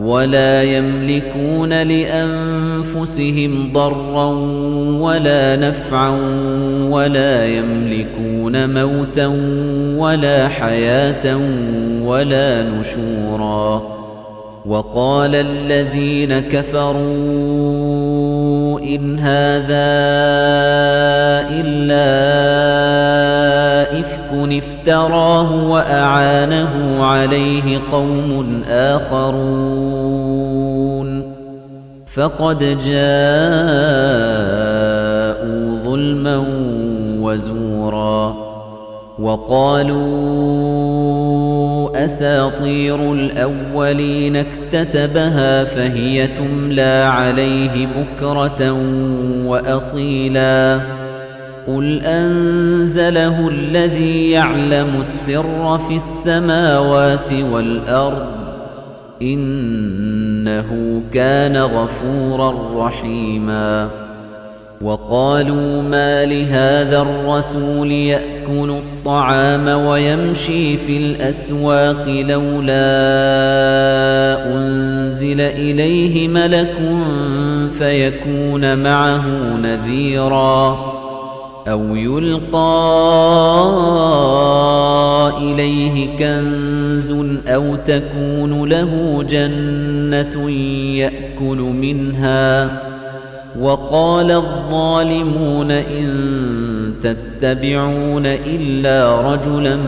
ولا يملكون لأنفسهم ضرا ولا نفعا ولا يملكون موتا ولا حياة ولا نشورا. وقال الذين كفروا إن هذا إلا إفك افتراه وأعانه عليه قوم آخرون فقد جاءوا ظلما وزورا وقالوا أساطير الأولين اكتتبها فهي تملى عليه بكرة وأصيلا قل أنزله الذي يعلم السر في السماوات والأرض إنه كان غفورا رحيما وقالوا ما لهذا الرسول يأكل الطعام ويمشي في الأسواق لولا أنزل إليه ملك فيكون معه نذيراً أو يلقى إليه كنز أو تكون له جنة يأكل منها. وقال الظالمون إن تتبعون إلا رجلا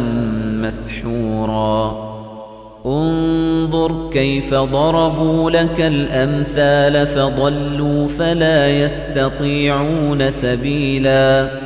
مسحورا. انظر كيف ضربوا لك الأمثال فضلوا فلا يستطيعون سبيلا.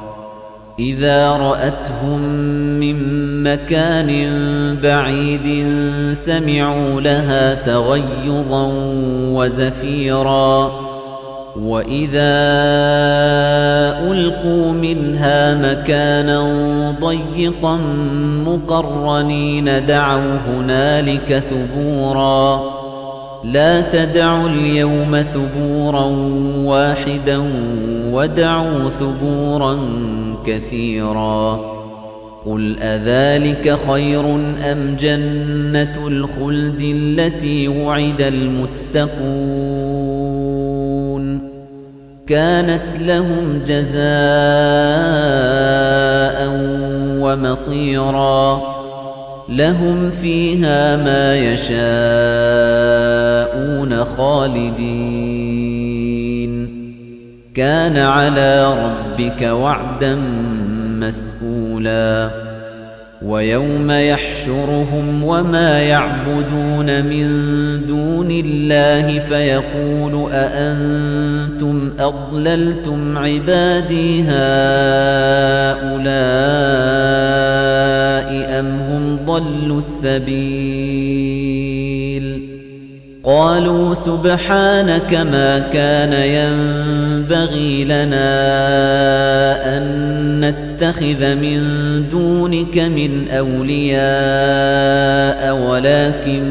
إذا رأتهم من مكان بعيد سمعوا لها تغيظا وزفيرا وإذا ألقوا منها مكانا ضيقا مقرنين دعوا هنالك ثبورا لا تدعوا اليوم ثبورا واحدا ودعوا ثبورا كثيرا قل أذلك خير أم جنة الخلد التي وعد المتقون كانت لهم جزاء ومصيرا لهم فيها ما يشاءون خالدين. كان على ربك وعدا مسئولا ويوم يحشرهم وما يعبدون من دون الله فيقول أأنتم أضللتم عبادي هؤلاء أم هم ضلوا السبيل؟ قالوا سبحانك ما كان ينبغي لنا أن نتخذ من دونك من أولياء ولكن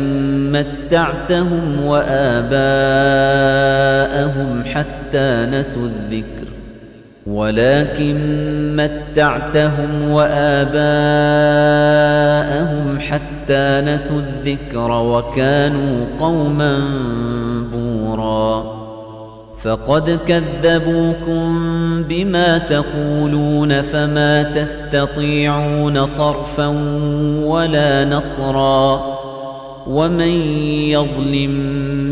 متعتهم وآباءهم حتى نسوا الذكر. ولكن متعتهم وآباءهم حتى نسوا الذكر وكانوا قوما بورا. فقد كذبوكم بما تقولون فما تستطيعون صرفا ولا نصرا. ومن يظلم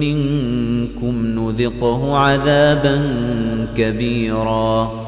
منكم نذقه عذابا كبيرا.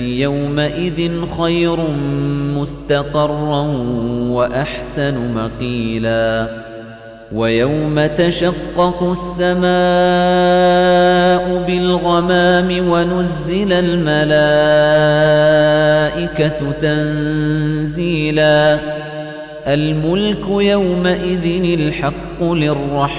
يومئذ خير مستقرا وأحسن مقيلا ويوم تشقق السماء بالغمام ونزل الملائكة تنزيلا الملك يومئذ الحق للرحمن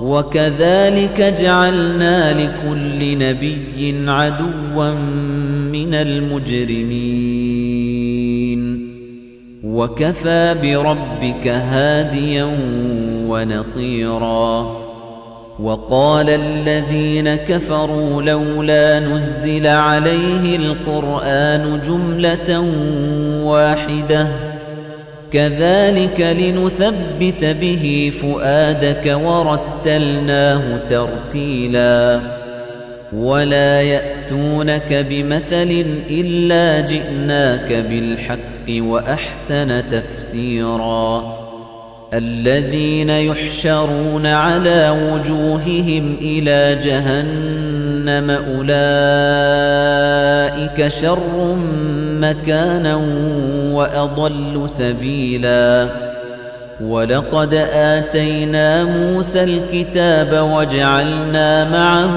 وكذلك جعلنا لكل نبي عدوا من المجرمين. وكفى بربك هاديا ونصيرا. وقال الذين كفروا لولا نزل عليه القرآن جملة واحدة. كذلك لنثبت به فؤادك ورتلناه ترتيلا. ولا يأتونك بمثل إلا جئناك بالحق وأحسن تفسيرا. الذين يحشرون على وجوههم إلى جهنم أولئك شر مكانا وأضل سبيلا. ولقد آتينا موسى الكتاب وجعلنا معه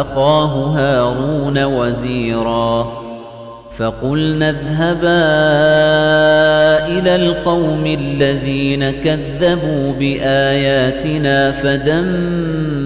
أخاه هارون وزيرا. فقلنا اذهبا إلى القوم الذين كذبوا بآياتنا فدمرناهم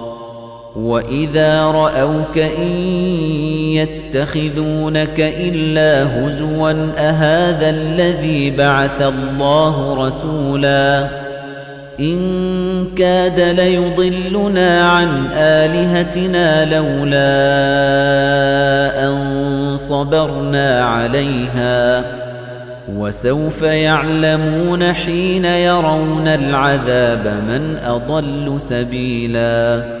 وإذا رأوك إن يتخذونك إلا هزوا أهذا الذي بعث الله رسولا إن كاد ليضلنا عن آلهتنا لولا أن صبرنا عليها وسوف يعلمون حين يرون العذاب من أضل سبيلا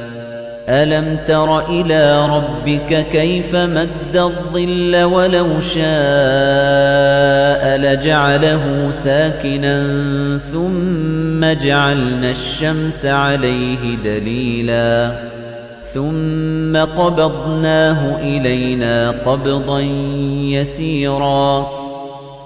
ألم تر إلى ربك كيف مد الظل ولو شاء لجعله ساكنا ثم جعلنا الشمس عليه دليلا ثم قبضناه إلينا قبضا يسيرا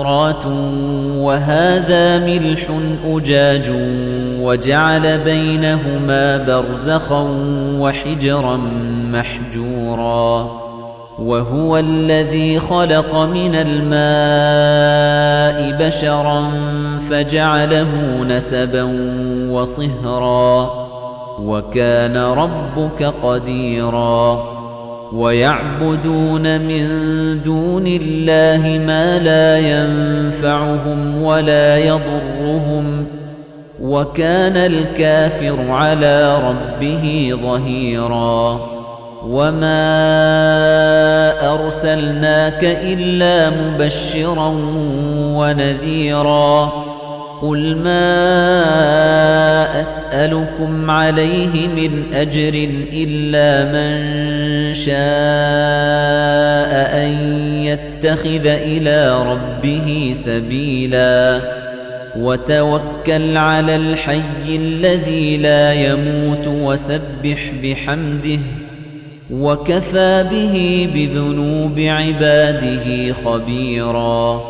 فرات وهذا ملح أجاج وجعل بينهما برزخا وحجرا محجورا وهو الذي خلق من الماء بشرا فجعله نسبا وصهرا وكان ربك قديرا ويعبدون من دون الله ما لا ينفعهم ولا يضرهم وكان الكافر على ربه ظهيرا وما أرسلناك إلا مبشرا ونذيرا قل ما أسألكم عليه من أجر إلا من شاء أن يتخذ إلى ربه سبيلا. وتوكل على الحي الذي لا يموت وسبح بحمده. وكفى به بذنوب عباده خبيراً.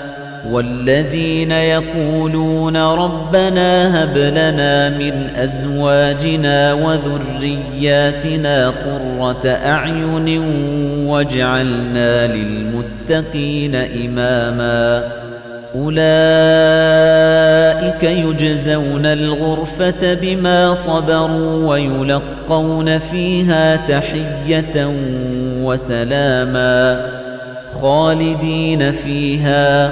والذين يقولون ربنا هب لنا من أزواجنا وذرياتنا قرة أعين واجعلنا للمتقين إماماً. أولئك يجزون الغرفة بما صبروا ويلقون فيها تحية وسلاما خالدين فيها.